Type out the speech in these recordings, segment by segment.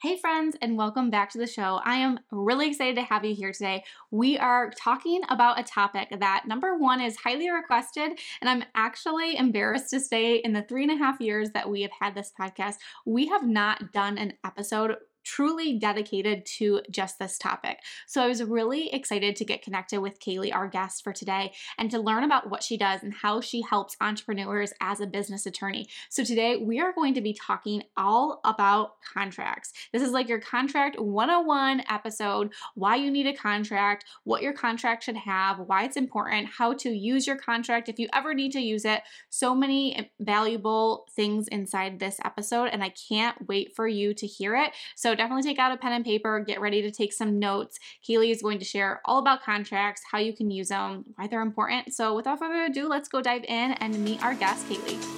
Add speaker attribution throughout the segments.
Speaker 1: Hey, friends, and welcome back to the show. I am really excited to have you here today. We are talking about a topic that, number one, is highly requested. And I'm actually embarrassed to say, in the three and a half years that we have had this podcast, we have not done an episode truly dedicated to just this topic. So I was really excited to get connected with Kailey, our guest for today, and to learn about what she does and how she helps entrepreneurs as a business attorney. So today we are going to be talking all about contracts. This is like your contract 101 episode why you need a contract, what your contract should have, why it's important, how to use your contract if you ever need to use it. So many valuable things inside this episode, and I can't wait for you to hear it. So definitely take out a pen and paper, get ready to take some notes. Kailey is going to share all about contracts, how you can use them, why they're important. So without further ado, let's go dive in and meet our guest, Kailey.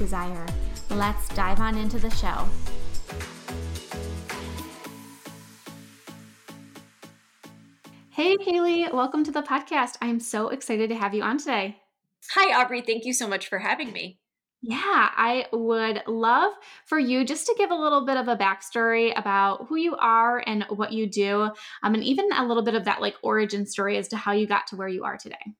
Speaker 1: desire. Let's dive on into the show. Hey, Kailey, welcome to the podcast. I'm so excited to have you on today.
Speaker 2: Hi, Aubrey. Thank you so much for having me.
Speaker 1: Yeah, I would love for you just to give a little bit of a backstory about who you are and what you do, um, and even a little bit of that like origin story as to how you got to where you are today.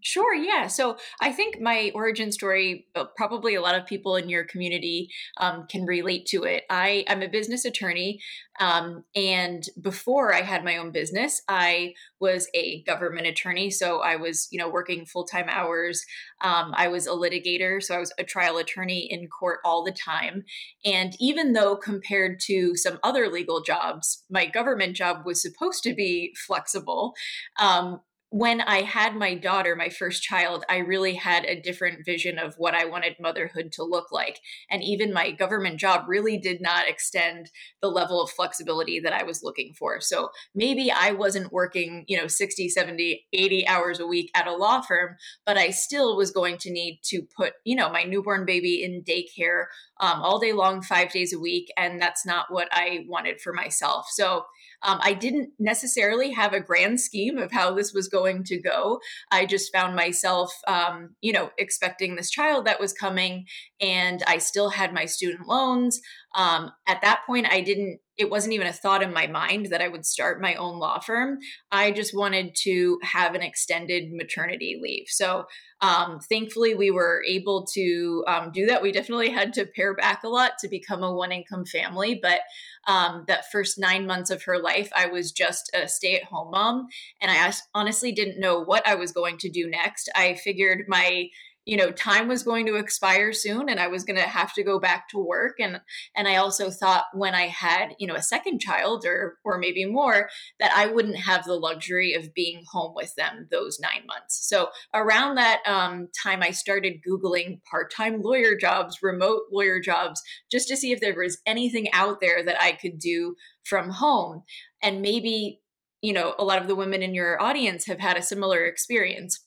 Speaker 2: Sure, yeah. So I think my origin story, uh, probably a lot of people in your community um, can relate to it. I, I'm a business attorney. Um, and before I had my own business, I was a government attorney. So I was, you know, working full time hours. Um, I was a litigator. So I was a trial attorney in court all the time. And even though compared to some other legal jobs, my government job was supposed to be flexible, um, when I had my daughter, my first child, I really had a different vision of what I wanted motherhood to look like. And even my government job really did not extend the level of flexibility that I was looking for. So maybe I wasn't working, you know, 60, 70, 80 hours a week at a law firm, but I still was going to need to put, you know, my newborn baby in daycare um, all day long, five days a week. And that's not what I wanted for myself. So um, I didn't necessarily have a grand scheme of how this was going to go. I just found myself, um, you know, expecting this child that was coming, and I still had my student loans. Um, at that point, I didn't it wasn't even a thought in my mind that I would start my own law firm. I just wanted to have an extended maternity leave. So, um, thankfully, we were able to um, do that. We definitely had to pare back a lot to become a one income family. But um, that first nine months of her life, I was just a stay at home mom. And I honestly didn't know what I was going to do next. I figured my you know time was going to expire soon and i was going to have to go back to work. And and i also thought when i had you know a second child or or maybe more that i wouldn't have the luxury of being home with them those nine months. So around that um, time i started googling part-time lawyer jobs remote lawyer jobs just to see if there was anything out there that i could do from home. And maybe you know a lot of the women in your audience have had a similar experience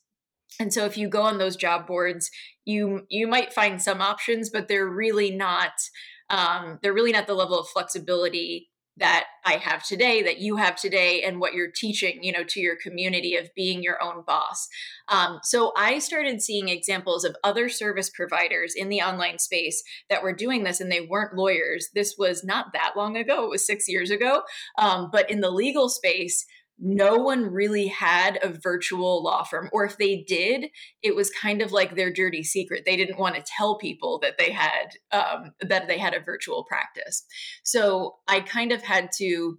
Speaker 2: and so if you go on those job boards you you might find some options but they're really not um, they're really not the level of flexibility that I have today, that you have today, and what you're teaching, you know, to your community of being your own boss. Um, so I started seeing examples of other service providers in the online space that were doing this, and they weren't lawyers. This was not that long ago; it was six years ago. Um, but in the legal space, no one really had a virtual law firm or if they did it was kind of like their dirty secret. They didn't want to tell people that they had um, that they had a virtual practice. So i kind of had to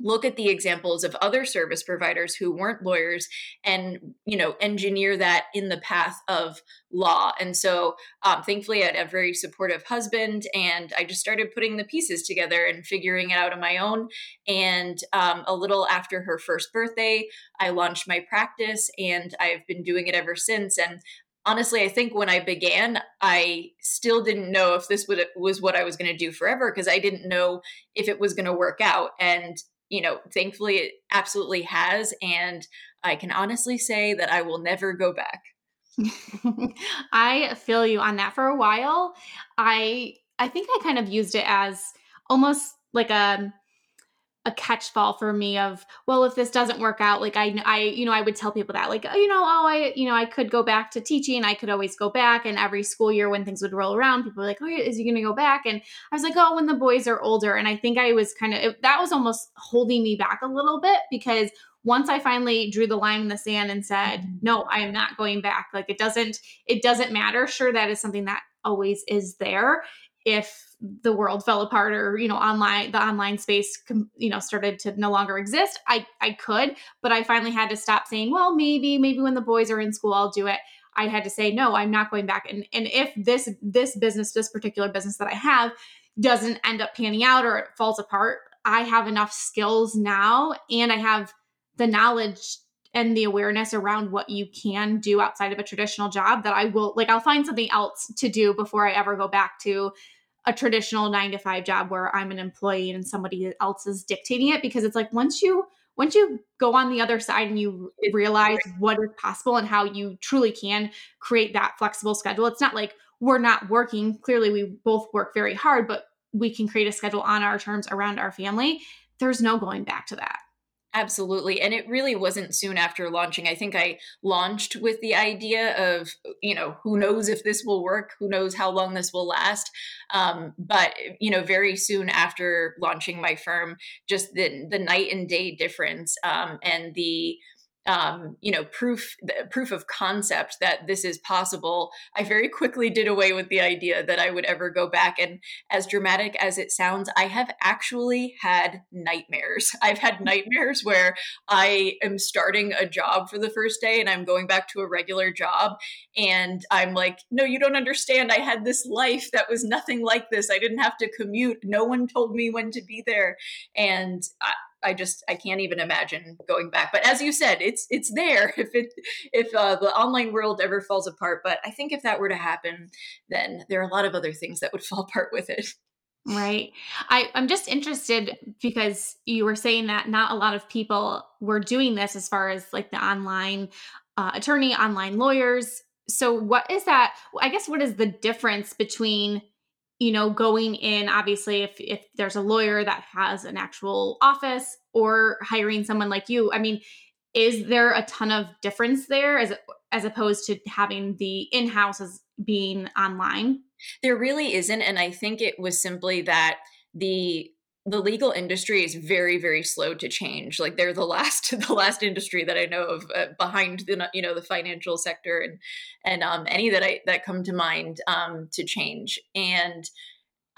Speaker 2: look at the examples of other service providers who weren't lawyers and you know engineer that in the path of law. And so um, thankfully i had a very supportive husband and i just started putting the pieces together and figuring it out on my own. And um, a little after her first birthday i launched my practice and i've been doing it ever since. And honestly, I think when I began, I still didn't know if this would, was what I was going to do forever because I didn't know if it was going to work out. And you know, thankfully it absolutely has. And I can honestly say that I will never go back.
Speaker 1: I feel you on that for a while. I I think I kind of used it as almost like a a catch fall for me of well if this doesn't work out like i i you know i would tell people that like oh, you know oh i you know i could go back to teaching i could always go back and every school year when things would roll around people were like oh is he going to go back and i was like oh when the boys are older and i think i was kind of it, that was almost holding me back a little bit because once i finally drew the line in the sand and said mm-hmm. no i am not going back like it doesn't it doesn't matter sure that is something that always is there if the world fell apart or you know online the online space you know started to no longer exist i i could but i finally had to stop saying well maybe maybe when the boys are in school i'll do it. I had to say no i'm not going back. And and if this this business this particular business that i have doesn't end up panning out or it falls apart i have enough skills now and i have the knowledge and the awareness around what you can do outside of a traditional job that I will like I'll find something else to do before I ever go back to a traditional nine to five job where I'm an employee and somebody else is dictating it because it's like once you once you go on the other side and you realize what is possible and how you truly can create that flexible schedule, it's not like we're not working. Clearly, we both work very hard, but we can create a schedule on our terms around our family. There's no going back to that.
Speaker 2: Absolutely. And it really wasn't soon after launching. I think I launched with the idea of, you know, who knows if this will work, who knows how long this will last. Um, but, you know, very soon after launching my firm, just the, the night and day difference um, and the, um, you know proof proof of concept that this is possible i very quickly did away with the idea that i would ever go back and as dramatic as it sounds i have actually had nightmares. I've had nightmares where i am starting a job for the first day and i'm going back to a regular job and i'm like no you don't understand. I had this life that was nothing like this. I didn't have to commute. No one told me when to be there. And I, I just I can't even imagine going back. But as you said, it's it's there if it if uh, the online world ever falls apart. But I think if that were to happen, then there are a lot of other things that would fall apart with it.
Speaker 1: Right. I, I'm just interested because you were saying that not a lot of people were doing this as far as like the online uh, attorney, online lawyers. So, what is that? I guess what is the difference between you know going in obviously if if there's a lawyer that has an actual office or hiring someone like you i mean is there a ton of difference there as as opposed to having the in-house as being online?
Speaker 2: There really isn't and i think it was simply that the the legal industry is very very slow to change. Like they're the last the last industry that i know of uh, behind the you know the financial sector and and um, any that i that come to mind um, to change. And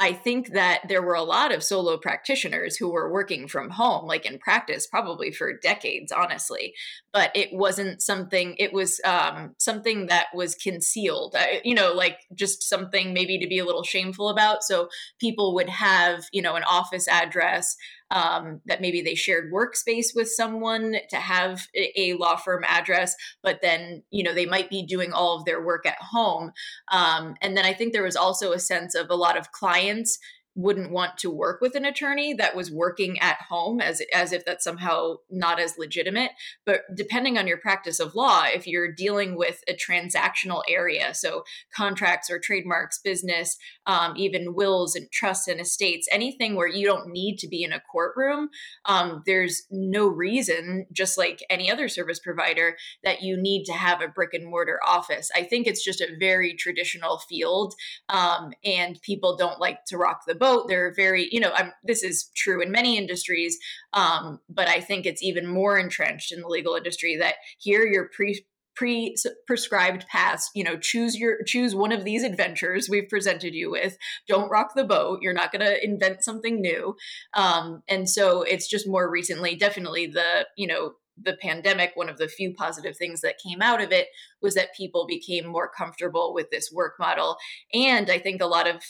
Speaker 2: I think that there were a lot of solo practitioners who were working from home, like in practice, probably for decades, honestly. But it wasn't something, it was um, something that was concealed, you know, like just something maybe to be a little shameful about. So people would have, you know, an office address um, that maybe they shared workspace with someone to have a law firm address, but then you know they might be doing all of their work at home. Um, and then I think there was also a sense of a lot of clients wouldn't want to work with an attorney that was working at home as as if that's somehow not as legitimate. But depending on your practice of law if you're dealing with a transactional area so contracts or trademarks business um, even wills and trusts and estates anything where you don't need to be in a courtroom um, there's no reason just like any other service provider that you need to have a brick and mortar office. I think it's just a very traditional field um, and people don't like to rock the boat. They're very, you know, I'm, this is true in many industries, um, but I think it's even more entrenched in the legal industry that here you're pre pre prescribed paths you know choose your choose one of these adventures we've presented you with don't rock the boat you're not going to invent something new um, and so it's just more recently definitely the you know the pandemic, one of the few positive things that came out of it was that people became more comfortable with this work model. And I think a lot of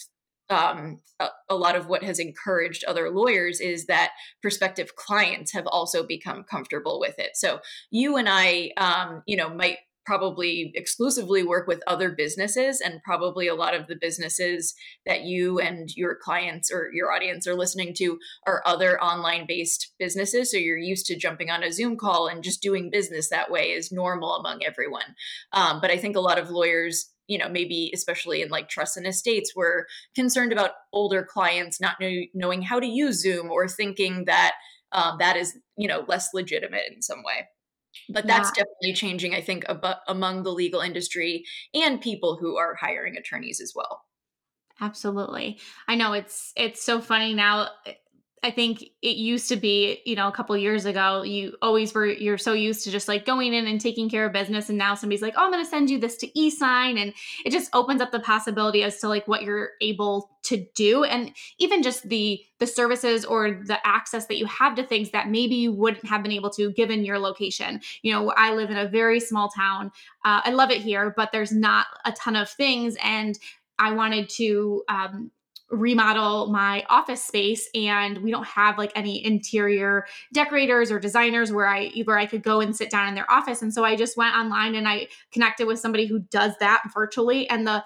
Speaker 2: um, a, a, lot of what has encouraged other lawyers is that prospective clients have also become comfortable with it. So you and I, um, you know, might probably exclusively work with other businesses and probably a lot of the businesses that you and your clients or your audience are listening to are other online based businesses so you're used to jumping on a zoom call and just doing business that way is normal among everyone um, but i think a lot of lawyers you know maybe especially in like trusts and estates we're concerned about older clients not know, knowing how to use zoom or thinking that um, that is you know less legitimate in some way. But that's yeah. definitely changing i think ab- among the legal industry and people who are hiring attorneys as well.
Speaker 1: Absolutely. I know it's it's so funny now I think it used to be, you know, a couple years ago, you always were, you're so used to just like going in and taking care of business. And now somebody's like, oh, I'm going to send you this to e-sign. And it just opens up the possibility as to like what you're able to do. And even just the, the services or the access that you have to things that maybe you wouldn't have been able to given your location. You know, I live in a very small town. Uh, I love it here, but there's not a ton of things. And I wanted to, um, remodel my office space and we don't have like any interior decorators or designers where I where I could go and sit down in their office. And so I just went online and I connected with somebody who does that virtually and the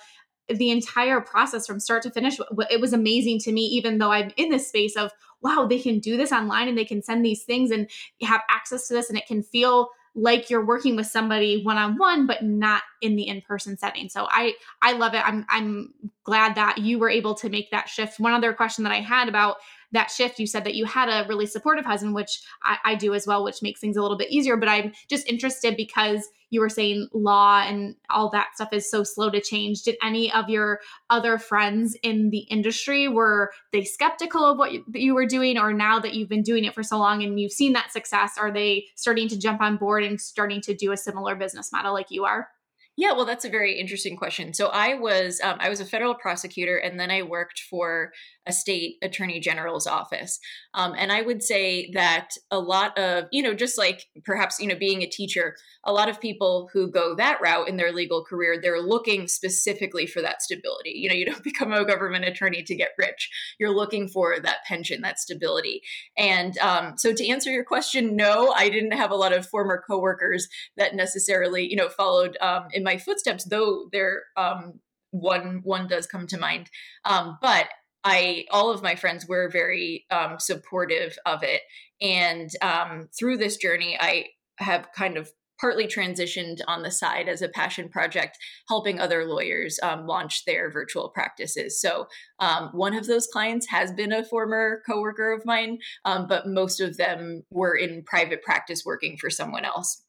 Speaker 1: the entire process from start to finish it was amazing to me even though I'm in this space of wow they can do this online and they can send these things and have access to this and it can feel like you're working with somebody one on one but not in the in-person setting. So i i love it. I'm i'm glad that you were able to make that shift. One other question that i had about that shift. You said that you had a really supportive husband which I, I do as well which makes things a little bit easier but i'm just interested because you were saying law and all that stuff is so slow to change. Did any of your other friends in the industry were they skeptical of what you were doing? Or now that you've been doing it for so long and you've seen that success are they starting to jump on board and starting to do a similar business model like you are
Speaker 2: yeah, well, that's a very interesting question. So I was um, I was a federal prosecutor, and then I worked for a state attorney general's office. Um, and I would say that a lot of you know, just like perhaps you know, being a teacher, a lot of people who go that route in their legal career, they're looking specifically for that stability. You know, you don't become a government attorney to get rich. You're looking for that pension, that stability. And um, so, to answer your question, no, I didn't have a lot of former coworkers that necessarily you know followed um, my footsteps, though there um, one one does come to mind. Um, but I all of my friends were very um, supportive of it, and um, through this journey, I have kind of partly transitioned on the side as a passion project, helping other lawyers um, launch their virtual practices. So um, one of those clients has been a former coworker of mine, um, but most of them were in private practice working for someone else.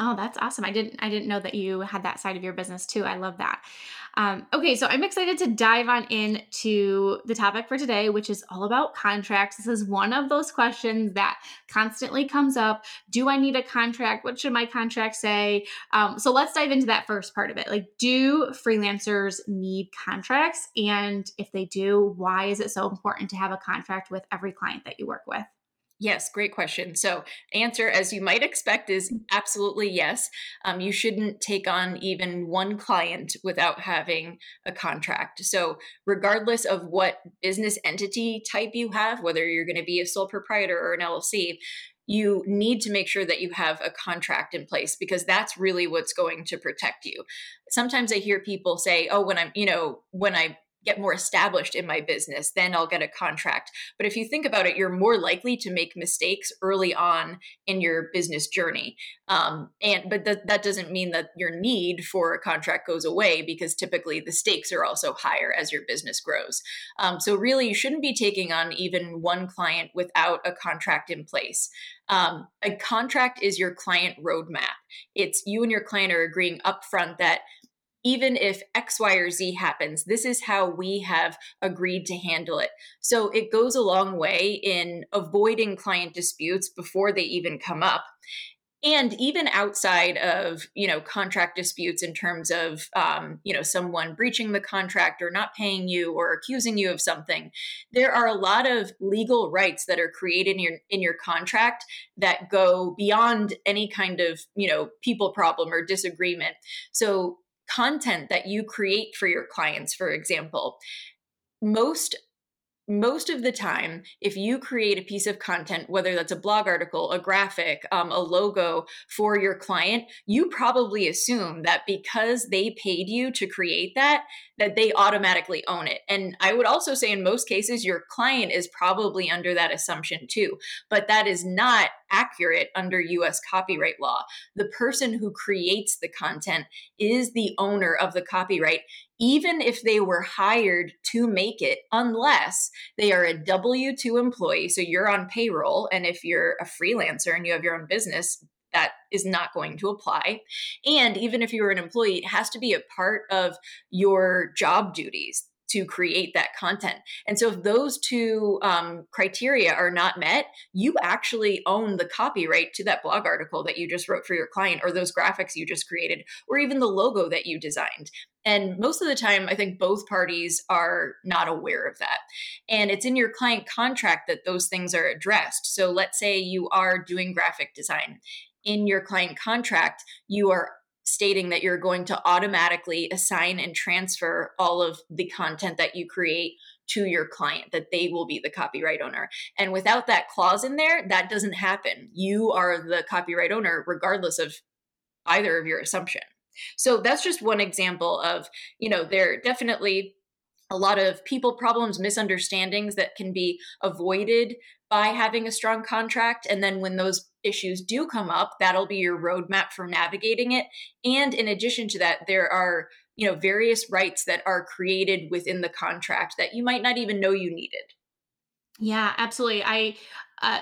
Speaker 1: Oh, that's awesome. I didn't I didn't know that you had that side of your business too. I love that. Um, okay, so I'm excited to dive on into the topic for today, which is all about contracts. This is one of those questions that constantly comes up. Do I need a contract? What should my contract say? Um, so let's dive into that first part of it. Like, do freelancers need contracts? And if they do, why is it so important to have a contract with every client that you work with?
Speaker 2: Yes, great question. So, answer as you might expect is absolutely yes. Um, you shouldn't take on even one client without having a contract. So, regardless of what business entity type you have, whether you're going to be a sole proprietor or an LLC, you need to make sure that you have a contract in place because that's really what's going to protect you. Sometimes I hear people say, "Oh, when I'm, you know, when I get more established in my business, then I'll get a contract. But if you think about it, you're more likely to make mistakes early on in your business journey. Um, and but th- that doesn't mean that your need for a contract goes away because typically the stakes are also higher as your business grows. Um, so really, you shouldn't be taking on even one client without a contract in place. Um, a contract is your client roadmap. It's you and your client are agreeing upfront that even if X, Y, or Z happens, this is how we have agreed to handle it. So it goes a long way in avoiding client disputes before they even come up and even outside of you know contract disputes in terms of um, you know someone breaching the contract or not paying you or accusing you of something there are a lot of legal rights that are created in your in your contract that go beyond any kind of you know people problem or disagreement so content that you create for your clients for example most most of the time, if you create a piece of content, whether that's a blog article, a graphic, um, a logo for your client, you probably assume that because they paid you to create that, that they automatically own it. And I would also say in most cases, your client is probably under that assumption too. But that is not accurate under US copyright law. The person who creates the content is the owner of the copyright even if they were hired to make it, unless they are a W 2 employee. So you're on payroll. And if you're a freelancer and you have your own business, that is not going to apply. And even if you're an employee, it has to be a part of your job duties to create that content. And so, if those two um, criteria are not met, you actually own the copyright to that blog article that you just wrote for your client, or those graphics you just created, or even the logo that you designed. And most of the time, I think both parties are not aware of that. And it's in your client contract that those things are addressed. So, let's say you are doing graphic design. In your client contract, you are stating that you're going to automatically assign and transfer all of the content that you create to your client, that they will be the copyright owner. And without that clause in there, that doesn't happen. You are the copyright owner, regardless of either of your assumption. So that's just one example of, you know, there definitely a lot of people problems, misunderstandings that can be avoided by having a strong contract. And then when those issues do come up, that'll be your roadmap for navigating it. And in addition to that, there are you know various rights that are created within the contract that you might not even know you needed.
Speaker 1: Yeah, absolutely. I uh,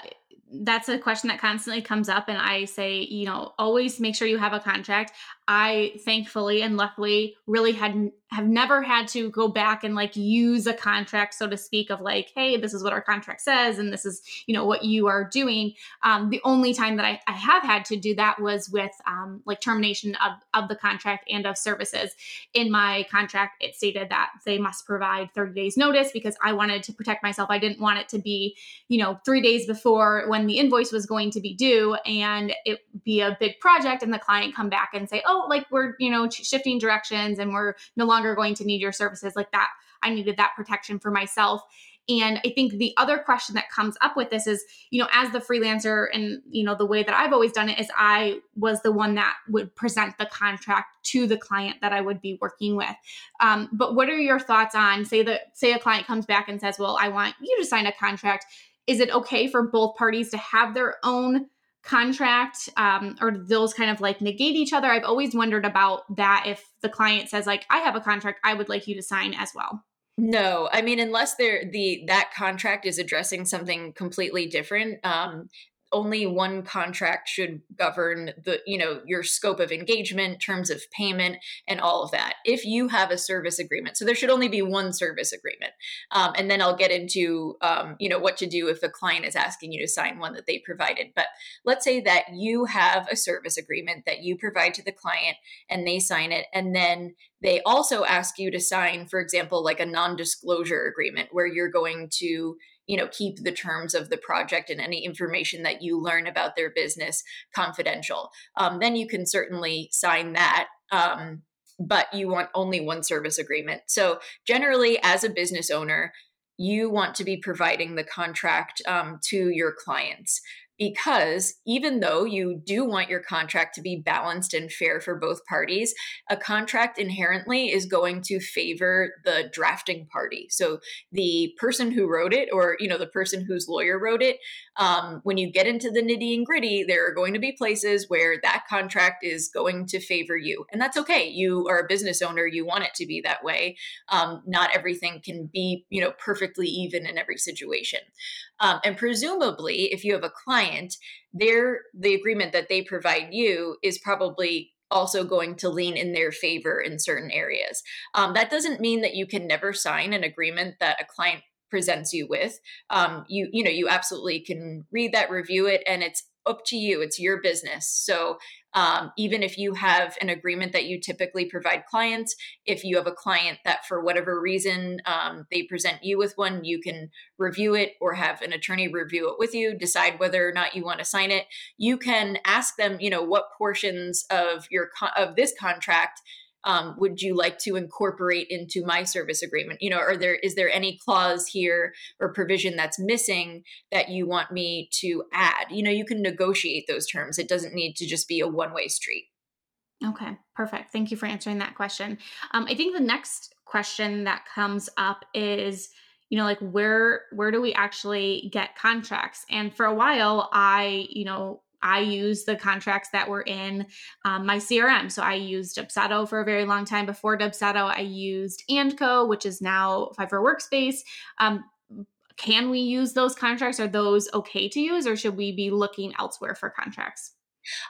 Speaker 1: that's a question that constantly comes up and i say you know always make sure you have a contract i thankfully and luckily really had have never had to go back and like use a contract so to speak of like hey this is what our contract says and this is you know what you are doing. Um, the only time that I, I have had to do that was with um, like termination of, of the contract and of services. In my contract it stated that they must provide 30 days notice because i wanted to protect myself. I didn't want it to be you know three days before when the invoice was going to be due and it be a big project and the client come back and say oh like we're you know shifting directions and we're no longer longer going to need your services like that. I needed that protection for myself. And I think the other question that comes up with this is, you know, as the freelancer and, you know, the way that I've always done it is I was the one that would present the contract to the client that I would be working with. Um, but what are your thoughts on, say that, say a client comes back and says, well, I want you to sign a contract. Is it okay for both parties to have their own contract um, or those kind of like negate each other. I've always wondered about that. If the client says like i have a contract i would like you to sign as well.
Speaker 2: No. I mean unless they're the that contract is addressing something completely different um only one contract should govern the you know your scope of engagement terms of payment and all of that if you have a service agreement. So there should only be one service agreement. Um, and then i'll get into um, you know what to do if the client is asking you to sign one that they provided. But let's say that you have a service agreement that you provide to the client and they sign it and then they also ask you to sign for example like a non-disclosure agreement where you're going to you know keep the terms of the project and any information that you learn about their business confidential. Um, then you can certainly sign that um, but you want only one service agreement. So generally as a business owner you want to be providing the contract um, to your clients because even though you do want your contract to be balanced and fair for both parties, a contract inherently is going to favor the drafting party. So the person who wrote it, or you know, the person whose lawyer wrote it, um, when you get into the nitty and gritty, there are going to be places where that contract is going to favor you, and that's okay. You are a business owner; you want it to be that way. Um, not everything can be, you know, perfectly even in every situation. Um, and presumably, if you have a client, their the agreement that they provide you is probably also going to lean in their favor in certain areas. Um, that doesn't mean that you can never sign an agreement that a client presents you with. Um, you you know you absolutely can read that, review it, and it's up to you. It's your business. So um, even if you have an agreement that you typically provide clients, if you have a client that for whatever reason um, they present you with one, you can review it or have an attorney review it with you, decide whether or not you want to sign it. You can ask them, you know, what portions of your of this contract um, would you like to incorporate into my service agreement? You know are there is there any clause here or provision that's missing that you want me to add? You know you can negotiate those terms. It doesn't need to just be a one way street.
Speaker 1: Okay perfect. Thank you for answering that question. Um, i think the next question that comes up is you know like where where do we actually get contracts? And for a while i you know I use the contracts that were in um, my CRM. So I used Dubsado for a very long time. Before Dubsado, I used Andco, which is now Fiverr Workspace. Um, can we use those contracts? Are those okay to use, or should we be looking elsewhere for contracts?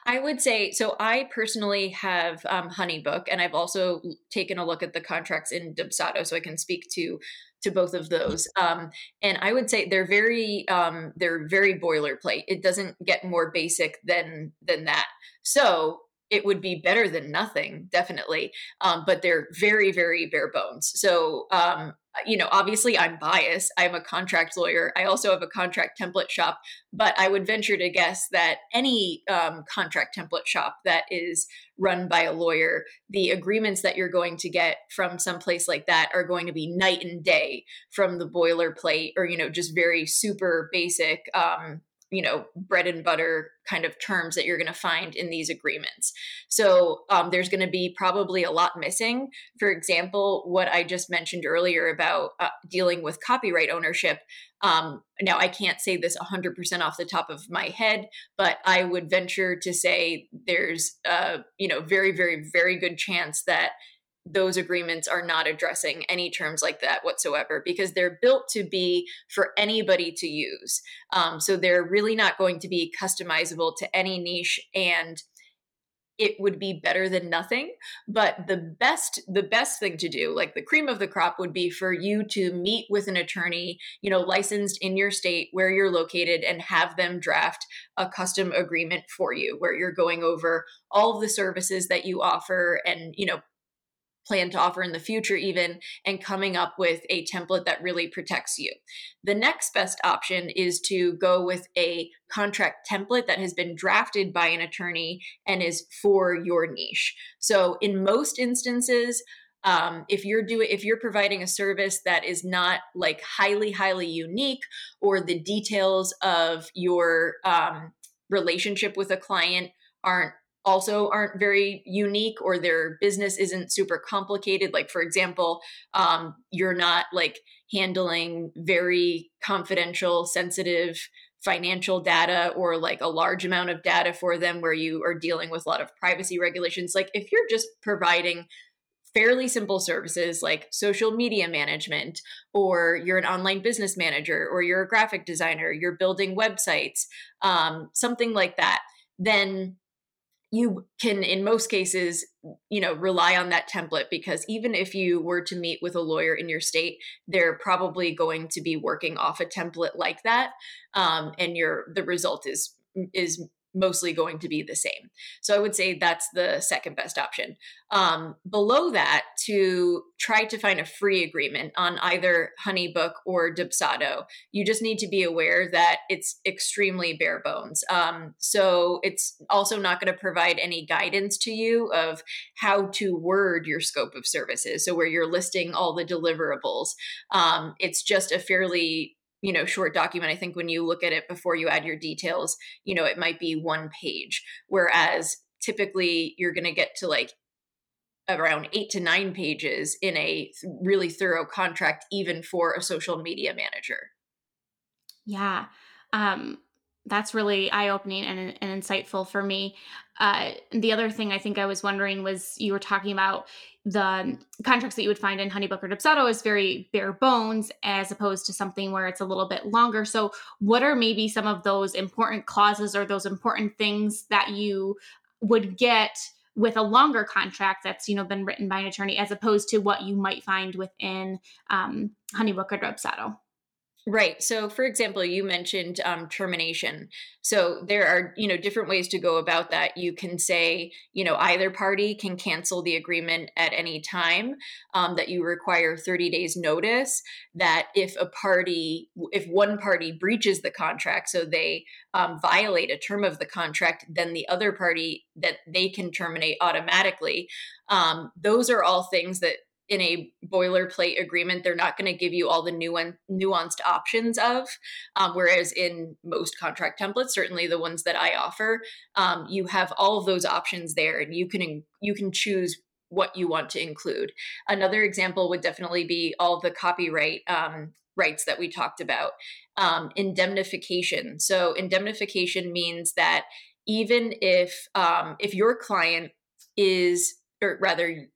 Speaker 2: I would say so. I personally have um, HoneyBook, and I've also taken a look at the contracts in Dubsado, so I can speak to to both of those. Um, and I would say they're very um, they're very boilerplate. It doesn't get more basic than than that. So it would be better than nothing, definitely. Um, but they're very, very bare bones. So, um, you know, obviously I'm biased. I'm a contract lawyer. I also have a contract template shop, but I would venture to guess that any um, contract template shop that is run by a lawyer, the agreements that you're going to get from someplace like that are going to be night and day from the boilerplate or, you know, just very super basic um, you know bread and butter kind of terms that you're going to find in these agreements. So um, there's going to be probably a lot missing. For example what i just mentioned earlier about uh, dealing with copyright ownership um, now i can't say this 100% off the top of my head but i would venture to say there's a you know very very very good chance that those agreements are not addressing any terms like that whatsoever because they're built to be for anybody to use. Um, so they're really not going to be customizable to any niche and it would be better than nothing but the best the best thing to do like the cream of the crop would be for you to meet with an attorney you know licensed in your state where you're located and have them draft a custom agreement for you where you're going over all of the services that you offer and you know plan to offer in the future, even, and coming up with a template that really protects you. The next best option is to go with a contract template that has been drafted by an attorney and is for your niche. So, in most instances, um, if you're doing if you're providing a service that is not like highly highly unique or the details of your um, relationship with a client aren't also aren't very unique or their business isn't super complicated. Like for example um, you're not like handling very confidential sensitive financial data or like a large amount of data for them where you are dealing with a lot of privacy regulations. Like if you're just providing fairly simple services like social media management, or you're an online business manager, or you're a graphic designer, you're building websites, um, something like that, then you can in most cases you know rely on that template because even if you were to meet with a lawyer in your state they're probably going to be working off a template like that um, and your the result is is mostly going to be the same. So I would say that's the second best option. Um, below that, to try to find a free agreement on either Honeybook or Dubsado, you just need to be aware that it's extremely bare bones. Um, so it's also not going to provide any guidance to you of how to word your scope of services. So where you're listing all the deliverables, um, it's just a fairly you know short document i think when you look at it before you add your details you know it might be one page whereas typically you're going to get to like around 8 to 9 pages in a really thorough contract even for a social media manager
Speaker 1: yeah um that's really eye opening and, and, insightful for me. Uh, the other thing I think I was wondering was you were talking about the contracts that you would find in Honeybook or Dubsado is very bare bones as opposed to something where it's a little bit longer. So, what are maybe some of those important clauses or those important things that you would get with a longer contract that's you know been written by an attorney as opposed to what you might find within um, Honeybook or Dubsado?
Speaker 2: Right. So, for example, you mentioned um, termination. So there are, you know, different ways to go about that. You can say, you know, either party can cancel the agreement at any time. Um, that you require 30 days notice. That if a party, if one party breaches the contract, so they um, violate a term of the contract, then the other party that they can terminate automatically. Um, those are all things that in a boilerplate agreement they're not going to give you all the nuanced options of um, whereas in most contract templates certainly the ones that i offer um, you have all of those options there and you can you can choose what you want to include. Another example would definitely be all the copyright um, rights that we talked about. Um, indemnification. So indemnification means that even if um, if your client is or rather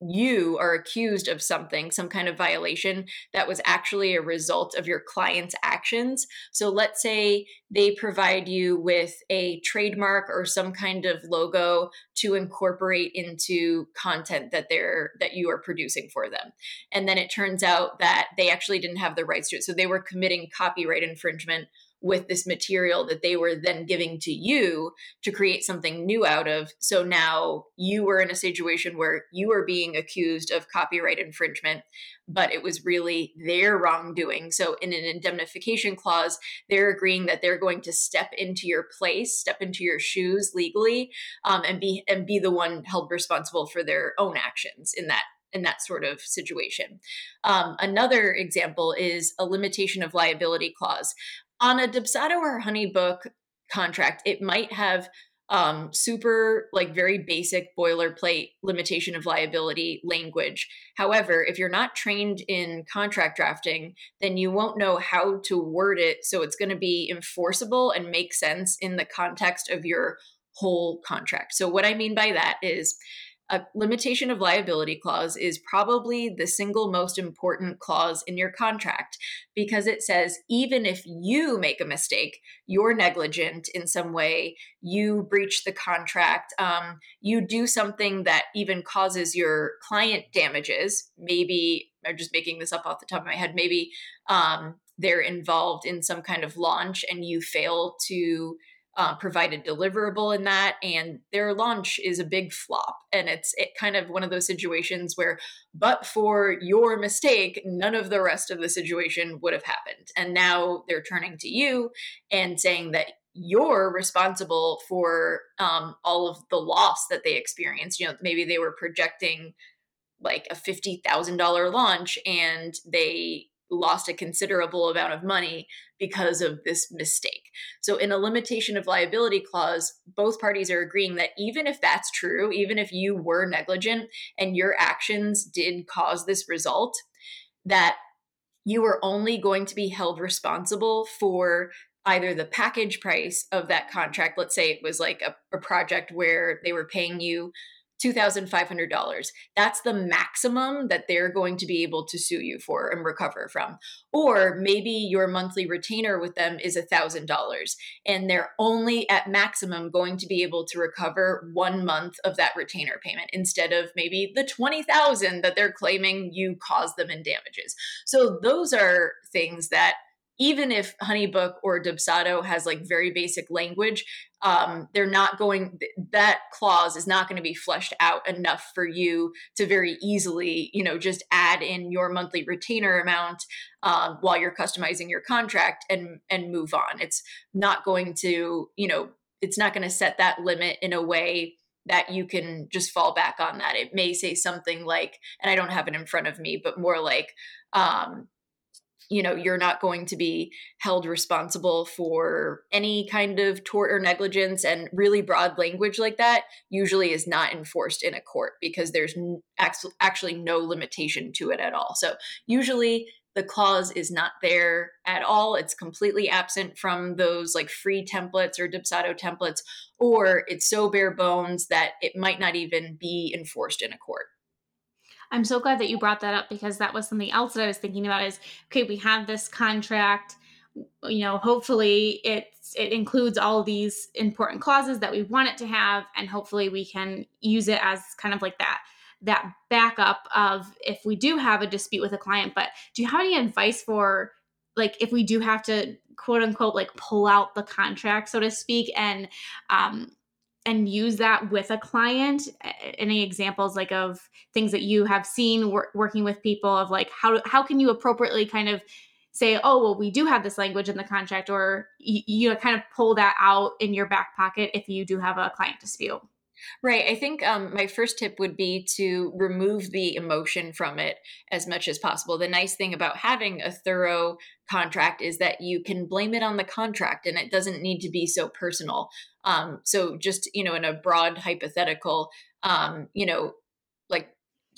Speaker 2: you are accused of something, some kind of violation that was actually a result of your client's actions. So let's say they provide you with a trademark or some kind of logo to incorporate into content that they're that you are producing for them. And then it turns out that they actually didn't have the rights to it. So they were committing copyright infringement with this material that they were then giving to you to create something new out of. So now you were in a situation where you were being accused of copyright infringement, but it was really their wrongdoing. So in an indemnification clause, they're agreeing that they're going to step into your place, step into your shoes legally, um, and be and be the one held responsible for their own actions in that in that sort of situation. Um, another example is a limitation of liability clause on a Dubsado or Honey book contract, it might have um, super, like very basic boilerplate limitation of liability language. However, if you're not trained in contract drafting, then you won't know how to word it so it's going to be enforceable and make sense in the context of your whole contract. So, what I mean by that is a limitation of liability clause is probably the single most important clause in your contract because it says even if you make a mistake, you're negligent in some way, you breach the contract, um, you do something that even causes your client damages, maybe, I'm just making this up off the top of my head, maybe um, they're involved in some kind of launch and you fail to uh, provided deliverable in that and their launch is a big flop and it's it kind of one of those situations where but for your mistake none of the rest of the situation would have happened and now they're turning to you and saying that you're responsible for um, all of the loss that they experienced. You know maybe they were projecting like a $50,000 launch and they lost a considerable amount of money because of this mistake. So, in a limitation of liability clause, both parties are agreeing that even if that's true, even if you were negligent and your actions did cause this result, that you are only going to be held responsible for either the package price of that contract. Let's say it was like a, a project where they were paying you $2,500. That's the maximum that they're going to be able to sue you for and recover from. Or maybe your monthly retainer with them is $1,000 and they're only at maximum going to be able to recover one month of that retainer payment instead of maybe the 20,000 that they're claiming you caused them in damages. So those are things that even if Honeybook or Dubsado has like very basic language, um, they're not going that clause is not going to be fleshed out enough for you to very easily you know just add in your monthly retainer amount um, while you're customizing your contract and and move on. It's not going to you know it's not going to set that limit in a way that you can just fall back on that. It may say something like and i don't have it in front of me but more like um, you know you're not going to be held responsible for any kind of tort or negligence and really broad language like that usually is not enforced in a court because there's actually no limitation to it at all. So usually the clause is not there at all. It's completely absent from those like free templates or Dubsado templates or it's so bare bones that it might not even be enforced in a court
Speaker 1: I'm so glad that you brought that up because that was something else that I was thinking about is okay, we have this contract, you know, hopefully it's it includes all these important clauses that we want it to have and hopefully we can use it as kind of like that that backup of if we do have a dispute with a client, but do you have any advice for like if we do have to quote unquote like pull out the contract so to speak and um and use that with a client any examples like of things that you have seen wor- working with people of like how how can you appropriately kind of say oh well we do have this language in the contract or you, you kind of pull that out in your back pocket if you do have a client dispute
Speaker 2: Right. I think um, my first tip would be to remove the emotion from it as much as possible. The nice thing about having a thorough contract is that you can blame it on the contract and it doesn't need to be so personal. Um, so, just, you know, in a broad hypothetical, um, you know,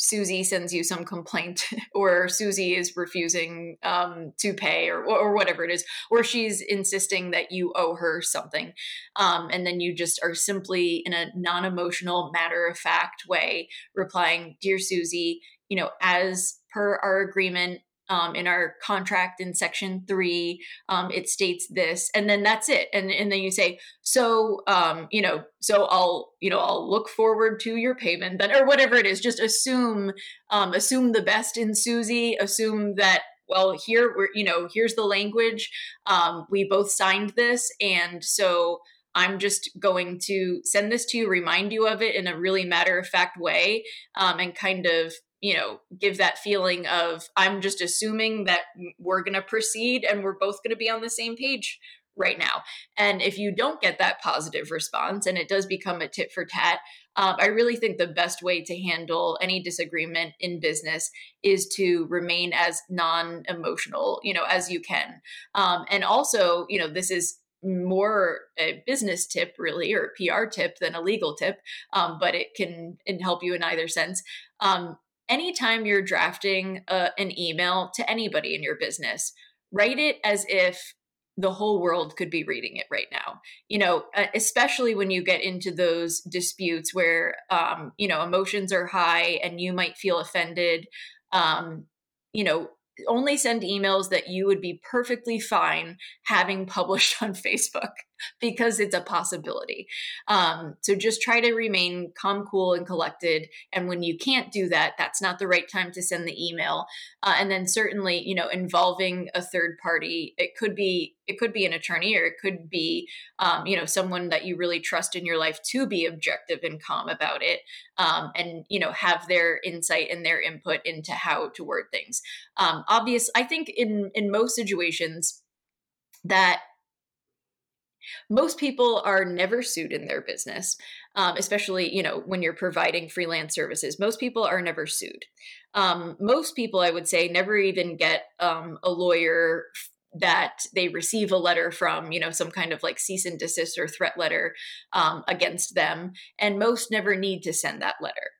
Speaker 2: Susie sends you some complaint, or Susie is refusing um, to pay, or, or whatever it is, or she's insisting that you owe her something. Um, and then you just are simply, in a non emotional, matter of fact way, replying, Dear Susie, you know, as per our agreement, um, in our contract in section three um, it states this and then that's it. And and then you say so um, you know so i'll you know i'll look forward to your payment then or whatever it is just assume um, assume the best in susie assume that well here we're you know here's the language um, we both signed this and so I'm just going to send this to you, remind you of it in a really matter of fact way, um, and kind of you know, give that feeling of I'm just assuming that we're going to proceed and we're both going to be on the same page right now. And if you don't get that positive response and it does become a tit for tat, um, I really think the best way to handle any disagreement in business is to remain as non emotional, you know, as you can. Um, and also, you know, this is more a business tip really or a pr tip than a legal tip um, but it can, can help you in either sense um, anytime you're drafting uh, an email to anybody in your business, write it as if the whole world could be reading it right now. You know uh, especially when you get into those disputes where um, you know emotions are high and you might feel offended um, you know only send emails that you would be perfectly fine having published on Facebook because it's a possibility. Um, so just try to remain calm, cool, and collected. And when you can't do that, that's not the right time to send the email. Uh, and then certainly, you know, involving a third party, it could be it could be an attorney or it could be um, you know someone that you really trust in your life to be objective and calm about it um, and you know have their insight and their input into how to word things um, obvious i think in in most situations that most people are never sued in their business um, especially you know when you're providing freelance services. Most people are never sued. Um, most people i would say never even get um, a lawyer that they receive a letter from you know some kind of like cease and desist or threat letter um, against them and most never need to send that letter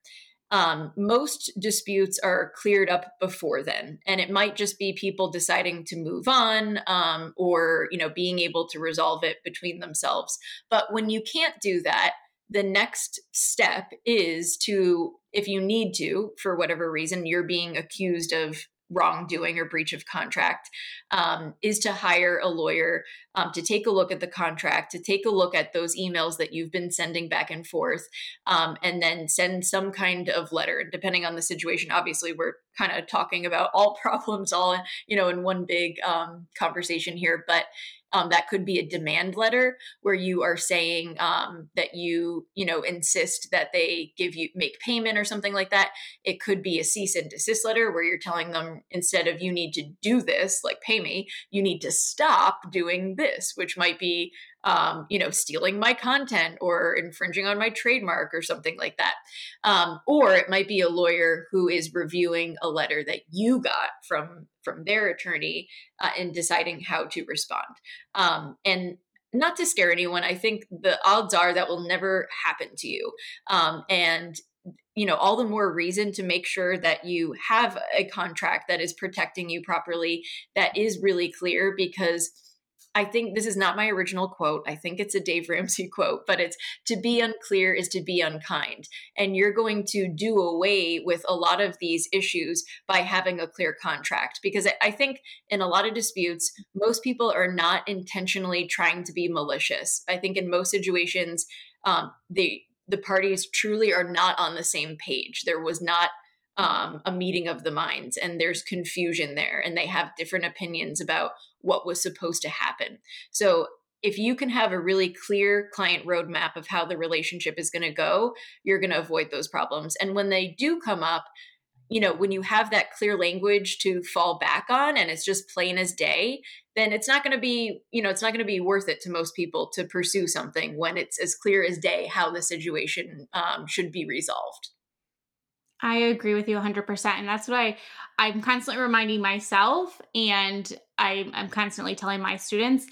Speaker 2: um, most disputes are cleared up before then. And it might just be people deciding to move on um, or you know being able to resolve it between themselves. But when you can't do that the next step is to if you need to for whatever reason you're being accused of wrongdoing or breach of contract um, is to hire a lawyer um, to take a look at the contract, to take a look at those emails that you've been sending back and forth, um, and then send some kind of letter. Depending on the situation, obviously, we're kind of talking about all problems all you know in one big um, conversation here, but um, that could be a demand letter where you are saying um, that you, you know, insist that they give you make payment or something like that. It could be a cease and desist letter where you're telling them instead of you need to do this, like pay me, you need to stop doing this, which might be um, you know, stealing my content or infringing on my trademark or something like that. Um, or it might be a lawyer who is reviewing a letter that you got from from their attorney uh, and deciding how to respond. Um, and not to scare anyone, I think the odds are that will never happen to you. Um, and you know all the more reason to make sure that you have a contract that is protecting you properly that is really clear because I think this is not my original quote. I think it's a Dave Ramsey quote, but it's to be unclear is to be unkind. And you're going to do away with a lot of these issues by having a clear contract. Because I think in a lot of disputes, most people are not intentionally trying to be malicious. I think in most situations, um, the the parties truly are not on the same page. There was not um, a meeting of the minds, and there's confusion there, and they have different opinions about what was supposed to happen. So if you can have a really clear client roadmap of how the relationship is going to go, you're going to avoid those problems. And when they do come up, you know, when you have that clear language to fall back on and it's just plain as day, then it's not going to be, you know, it's not going to be worth it to most people to pursue something when it's as clear as day how the situation um, should be resolved.
Speaker 1: I agree with you 100%. And that's what I, I'm constantly reminding myself and I, I'm constantly telling my students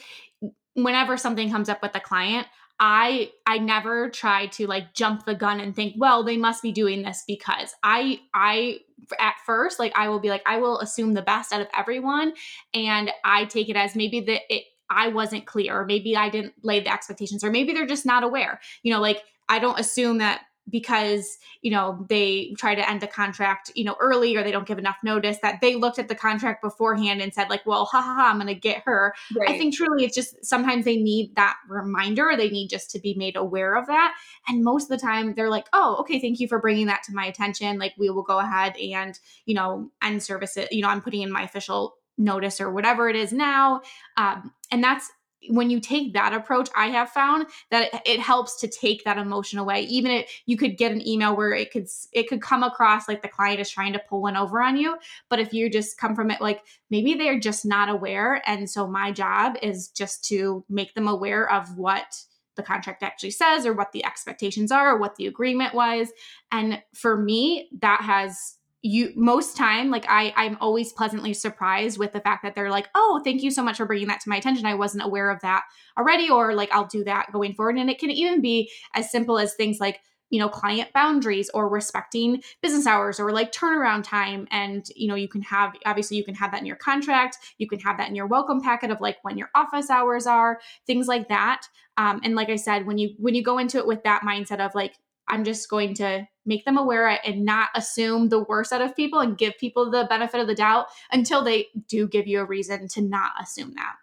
Speaker 1: whenever something comes up with a client, I I never try to like jump the gun and think, well, they must be doing this because I I at first like I will be like I will assume the best out of everyone and I take it as maybe that it I wasn't clear or maybe I didn't lay the expectations or maybe they're just not aware. You know, like I don't assume that because you know they try to end the contract you know early or they don't give enough notice that they looked at the contract beforehand and said like well ha ha ha i'm gonna get her right. i think truly it's just sometimes they need that reminder they need just to be made aware of that and most of the time they're like oh okay thank you for bringing that to my attention like we will go ahead and you know end service it you know i'm putting in my official notice or whatever it is now um, and that's when you take that approach i have found that it, it, helps to take that emotion away. Even if you could get an email where it could it could come across like the client is trying to pull one over on you but if you just come from it like maybe they're just not aware and so my job is just to make them aware of what the contract actually says or what the expectations are or what the agreement was and for me that has you most time like i i'm always pleasantly surprised with the fact that they're like oh thank you so much for bringing that to my attention. I wasn't aware of that already or like i'll do that going forward. And it can even be as simple as things like you know client boundaries or respecting business hours or like turnaround time. And you know you can have obviously you can have that in your contract. You can have that in your welcome packet of like when your office hours are things like that. Um, and like i said when you when you go into it with that mindset of like I'm just going to make them aware and not assume the worst out of people and give people the benefit of the doubt until they do give you a reason to not assume that.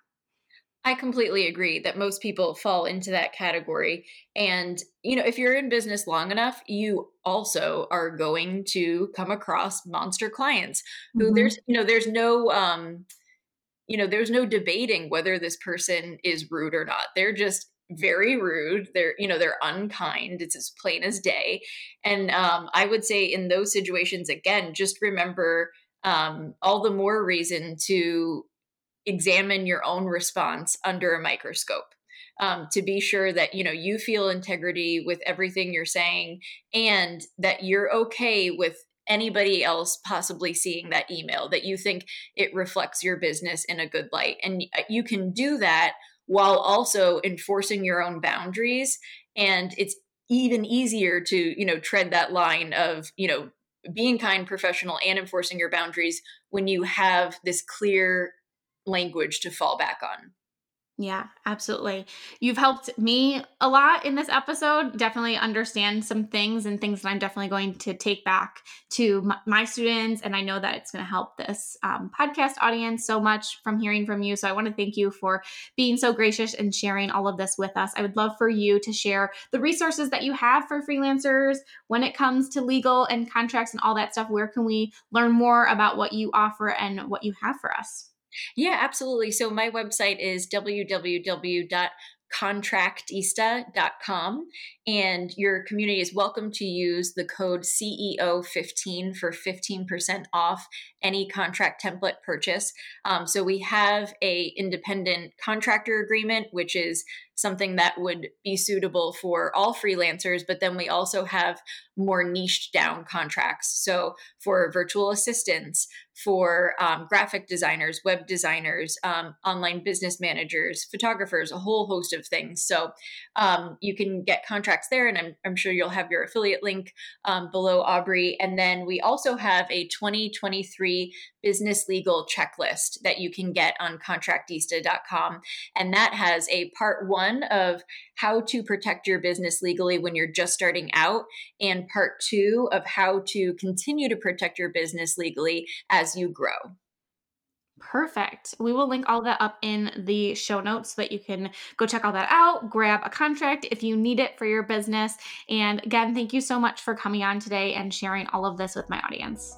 Speaker 2: I completely agree that most people fall into that category. And, you know, if you're in business long enough, you also are going to come across monster clients who mm-hmm. there's, you know, there's no, um, you know, there's no debating whether this person is rude or not. They're just very rude they're you know they're unkind it's as plain as day and um, i would say in those situations again just remember um, all the more reason to examine your own response under a microscope um, to be sure that you know you feel integrity with everything you're saying and that you're okay with anybody else possibly seeing that email that you think it reflects your business in a good light and uh, you can do that while also enforcing your own boundaries. And it's even easier to you know tread that line of you know being kind professional and enforcing your boundaries when you have this clear language to fall back on
Speaker 1: yeah, absolutely. You've helped me a lot in this episode. Definitely understand some things and things that I'm definitely going to take back to my students. And I know that it's going to help this um, podcast audience so much from hearing from you. So I want to thank you for being so gracious and sharing all of this with us. I would love for you to share the resources that you have for freelancers when it comes to legal and contracts and all that stuff. Where can we learn more about what you offer and what you have for us?
Speaker 2: Yeah, absolutely. So my website is www.contractista.com and your community is welcome to use the code CEO15 for 15% off any contract template purchase. Um, so we have a independent contractor agreement, which is something that would be suitable for all freelancers. But then we also have more niched down contracts. So for virtual assistants, for um, graphic designers, web designers, um, online business managers, photographers, a whole host of things. So um, you can get contracts there, and I'm, I'm, sure you'll have your affiliate link um, below Aubrey. And then we also have a 2023 business legal checklist that you can get on contractista.com. And that has a part one of how to protect your business legally when you're just starting out, and part two of how to continue to protect your business legally as you grow.
Speaker 1: Perfect. We will link all that up in the show notes so that you can go check all that out, grab a contract if you need it for your business. And again, thank you so much for coming on today and sharing all of this with my audience.